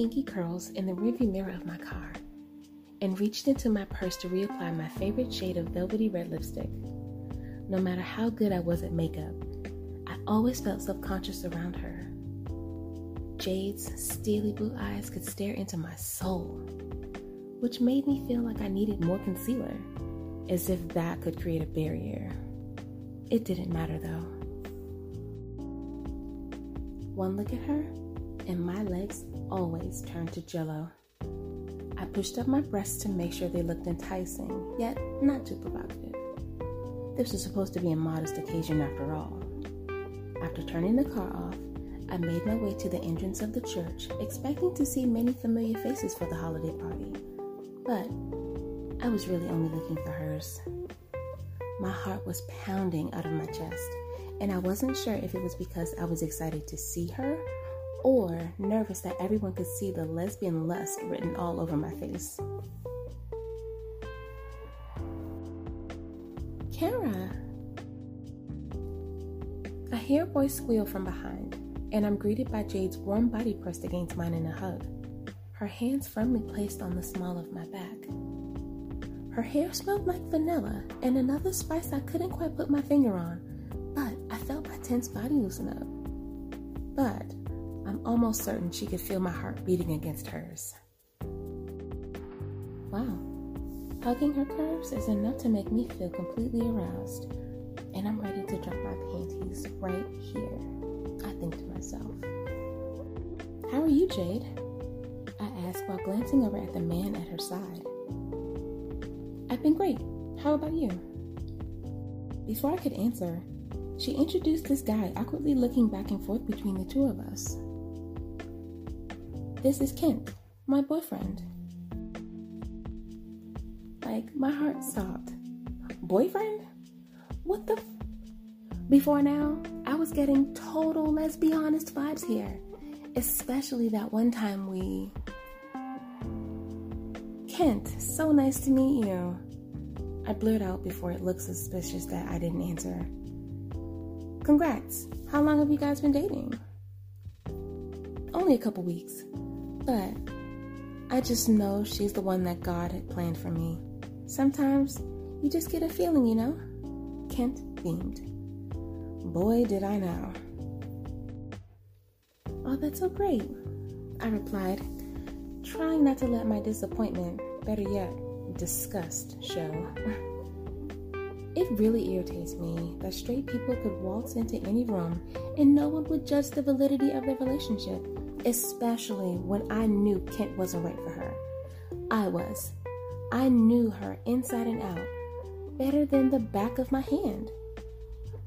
kinky curls in the rearview mirror of my car and reached into my purse to reapply my favorite shade of velvety red lipstick. No matter how good I was at makeup, I always felt subconscious around her. Jade's steely blue eyes could stare into my soul, which made me feel like I needed more concealer, as if that could create a barrier. It didn't matter though. One look at her, and my legs always turned to jello. I pushed up my breasts to make sure they looked enticing, yet not too provocative. This was supposed to be a modest occasion after all. After turning the car off, I made my way to the entrance of the church, expecting to see many familiar faces for the holiday party. But I was really only looking for hers. My heart was pounding out of my chest, and I wasn't sure if it was because I was excited to see her or nervous that everyone could see the lesbian lust written all over my face. Kara! I hear a voice squeal from behind, and I'm greeted by Jade's warm body pressed against mine in a hug, her hands firmly placed on the small of my back. Her hair smelled like vanilla and another spice I couldn't quite put my finger on, but I felt my tense body loosen up. But I'm almost certain she could feel my heart beating against hers. Wow, hugging her curves is enough to make me feel completely aroused, and I'm ready to drop my panties right here, I think to myself. How are you, Jade? I ask while glancing over at the man at her side. I've been great. How about you? Before I could answer, she introduced this guy awkwardly looking back and forth between the two of us. This is Kent, my boyfriend. Like, my heart stopped. Boyfriend? What the? F- Before now, I was getting total, let's be honest, vibes here. Especially that one time we Kent, so nice to meet you. I blurt out before it looked suspicious that I didn't answer. Congrats. How long have you guys been dating? Only a couple weeks. But I just know she's the one that God had planned for me. Sometimes you just get a feeling, you know? Kent beamed. Boy, did I know. Oh, that's so great, I replied, trying not to let my disappointment better yet, disgust show. it really irritates me that straight people could waltz into any room and no one would judge the validity of their relationship, especially when I knew Kent wasn't right for her. I was. I knew her inside and out better than the back of my hand.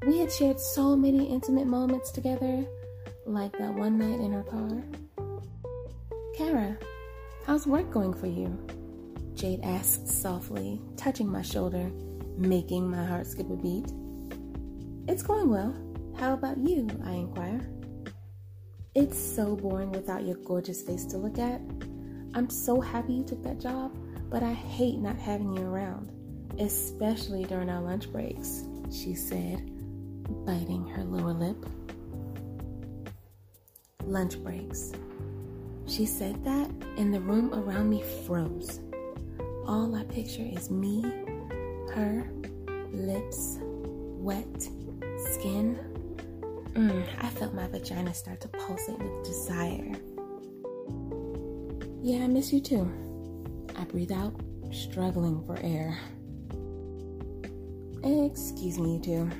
We had shared so many intimate moments together, like that one night in her car. Kara, how's work going for you? Jade asked softly, touching my shoulder, making my heart skip a beat. It's going well. How about you? I inquire. It's so boring without your gorgeous face to look at. I'm so happy you took that job, but I hate not having you around, especially during our lunch breaks, she said, biting her lower lip. Lunch breaks. She said that, and the room around me froze. All I picture is me, her, lips, wet, skin. Mm, I felt my vagina start to pulsate with desire. Yeah, I miss you too. I breathe out, struggling for air. Excuse me, you two.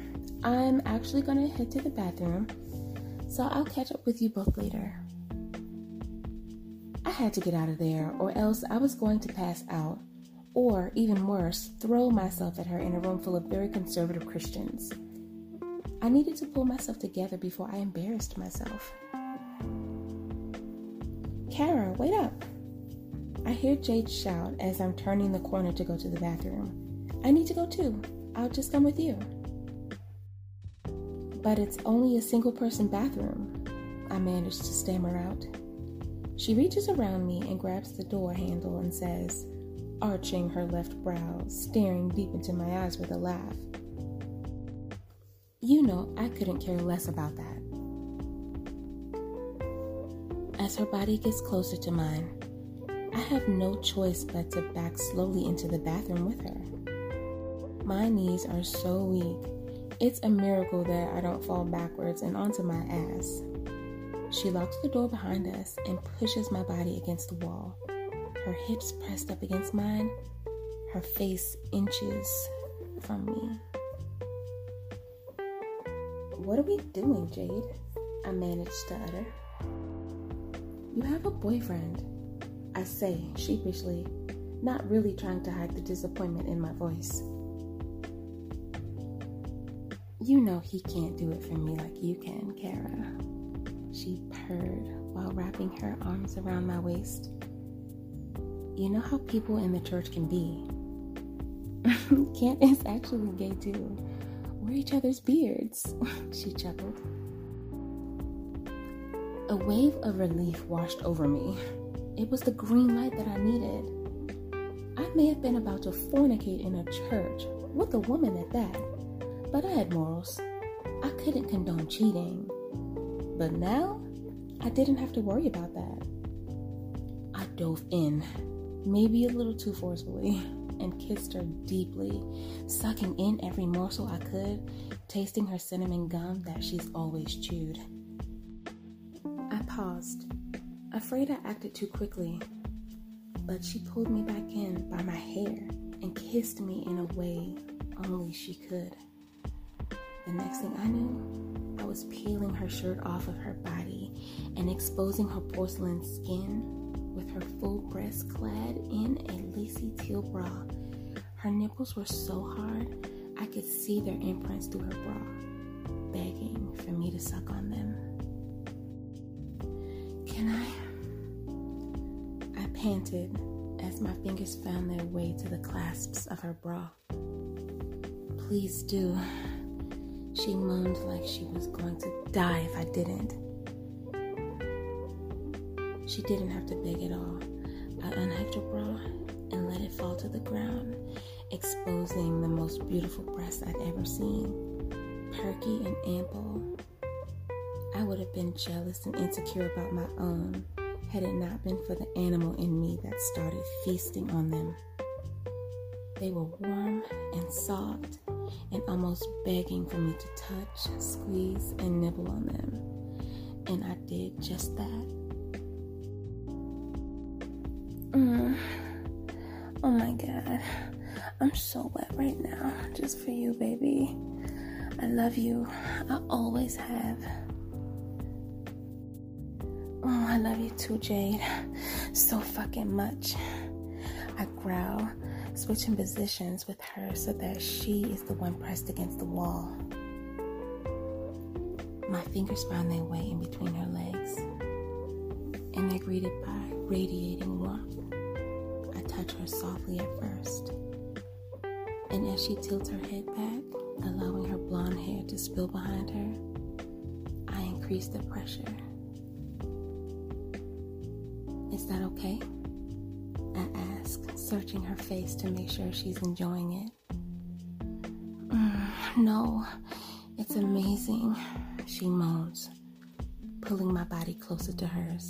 I'm actually gonna head to the bathroom, so I'll catch up with you both later. I had to get out of there, or else I was going to pass out or even worse, throw myself at her in a room full of very conservative Christians. I needed to pull myself together before I embarrassed myself. Kara, wait up! I hear Jade shout as I'm turning the corner to go to the bathroom. I need to go too. I'll just come with you. But it's only a single person bathroom, I manage to stammer out. She reaches around me and grabs the door handle and says, arching her left brow, staring deep into my eyes with a laugh. You know, I couldn't care less about that. As her body gets closer to mine, I have no choice but to back slowly into the bathroom with her. My knees are so weak. It's a miracle that I don't fall backwards and onto my ass. She locks the door behind us and pushes my body against the wall. Her hips pressed up against mine, her face inches from me. What are we doing, Jade? I managed to utter. You have a boyfriend, I say sheepishly, not really trying to hide the disappointment in my voice. You know he can't do it for me like you can, Kara. She purred while wrapping her arms around my waist. You know how people in the church can be. Kent is actually gay too. Each other's beards, she chuckled. A wave of relief washed over me. It was the green light that I needed. I may have been about to fornicate in a church, with a woman at that, but I had morals. I couldn't condone cheating. But now, I didn't have to worry about that. I dove in, maybe a little too forcefully and kissed her deeply, sucking in every morsel I could, tasting her cinnamon gum that she's always chewed. I paused, afraid I acted too quickly, but she pulled me back in by my hair and kissed me in a way only she could. The next thing I knew, I was peeling her shirt off of her body and exposing her porcelain skin her full breast clad in a lacy teal bra. Her nipples were so hard I could see their imprints through her bra, begging for me to suck on them. Can I? I panted as my fingers found their way to the clasps of her bra. Please do. She moaned like she was going to die if I didn't. She didn't have to beg at all. I unhooked her bra and let it fall to the ground, exposing the most beautiful breast I'd ever seen. Perky and ample. I would have been jealous and insecure about my own had it not been for the animal in me that started feasting on them. They were warm and soft and almost begging for me to touch, squeeze, and nibble on them. And I did just that. I'm so wet right now. Just for you, baby. I love you. I always have. Oh, I love you too, Jade. So fucking much. I growl, switching positions with her so that she is the one pressed against the wall. My fingers find their way in between her legs, and they're greeted by radiating warmth touch her softly at first. And as she tilts her head back, allowing her blonde hair to spill behind her, I increase the pressure. Is that okay? I ask, searching her face to make sure she's enjoying it. Mm, no, it's amazing, she moans, pulling my body closer to hers.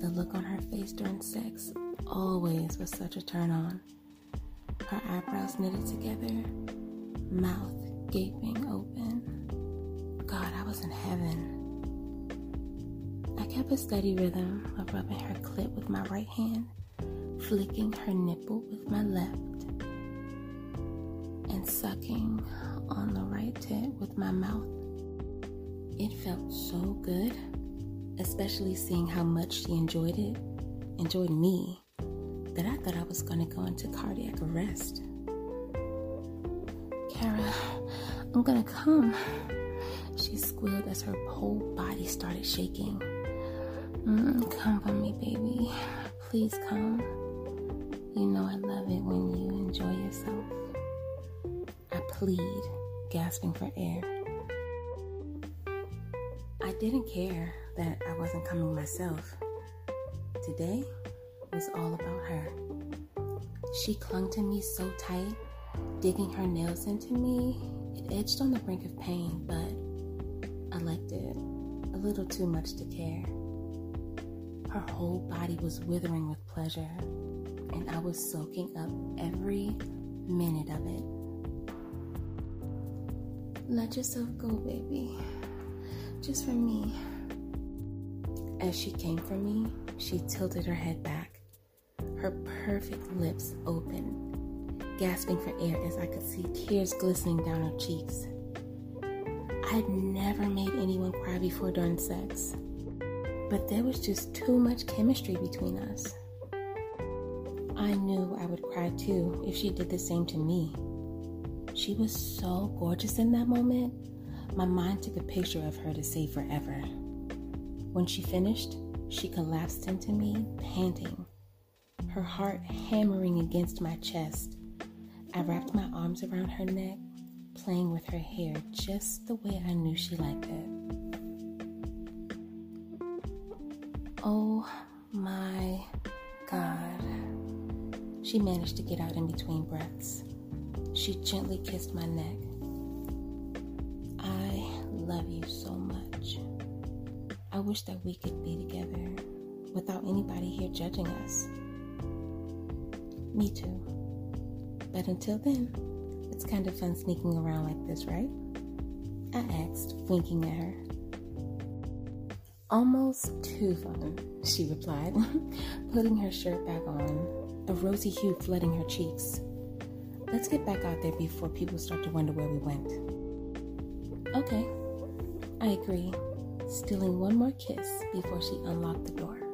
The look on her face during sex always was such a turn on. Her eyebrows knitted together, mouth gaping open. God, I was in heaven. I kept a steady rhythm of rubbing her clit with my right hand, flicking her nipple with my left, and sucking on the right tit with my mouth. It felt so good, especially seeing how much she enjoyed it, enjoyed me that I thought I was going to go into cardiac arrest. Kara, I'm going to come. She squealed as her whole body started shaking. Mm, come for me, baby. Please come. You know I love it when you enjoy yourself. I plead, gasping for air. I didn't care that I wasn't coming myself. Today, was all about her. She clung to me so tight, digging her nails into me. It edged on the brink of pain, but I liked it a little too much to care. Her whole body was withering with pleasure, and I was soaking up every minute of it. Let yourself go, baby. Just for me. As she came for me, she tilted her head back, her perfect lips open, gasping for air as I could see tears glistening down her cheeks. I had never made anyone cry before during sex, but there was just too much chemistry between us. I knew I would cry too if she did the same to me. She was so gorgeous in that moment, my mind took a picture of her to save forever. When she finished, she collapsed into me, panting, her heart hammering against my chest. I wrapped my arms around her neck, playing with her hair just the way I knew she liked it. Oh my God. She managed to get out in between breaths. She gently kissed my neck. I love you so much. I wish that we could be together without anybody here judging us. Me too. But until then, it's kind of fun sneaking around like this, right? I asked, winking at her. Almost too fun, she replied, putting her shirt back on, a rosy hue flooding her cheeks. Let's get back out there before people start to wonder where we went. Okay, I agree, stealing one more kiss before she unlocked the door.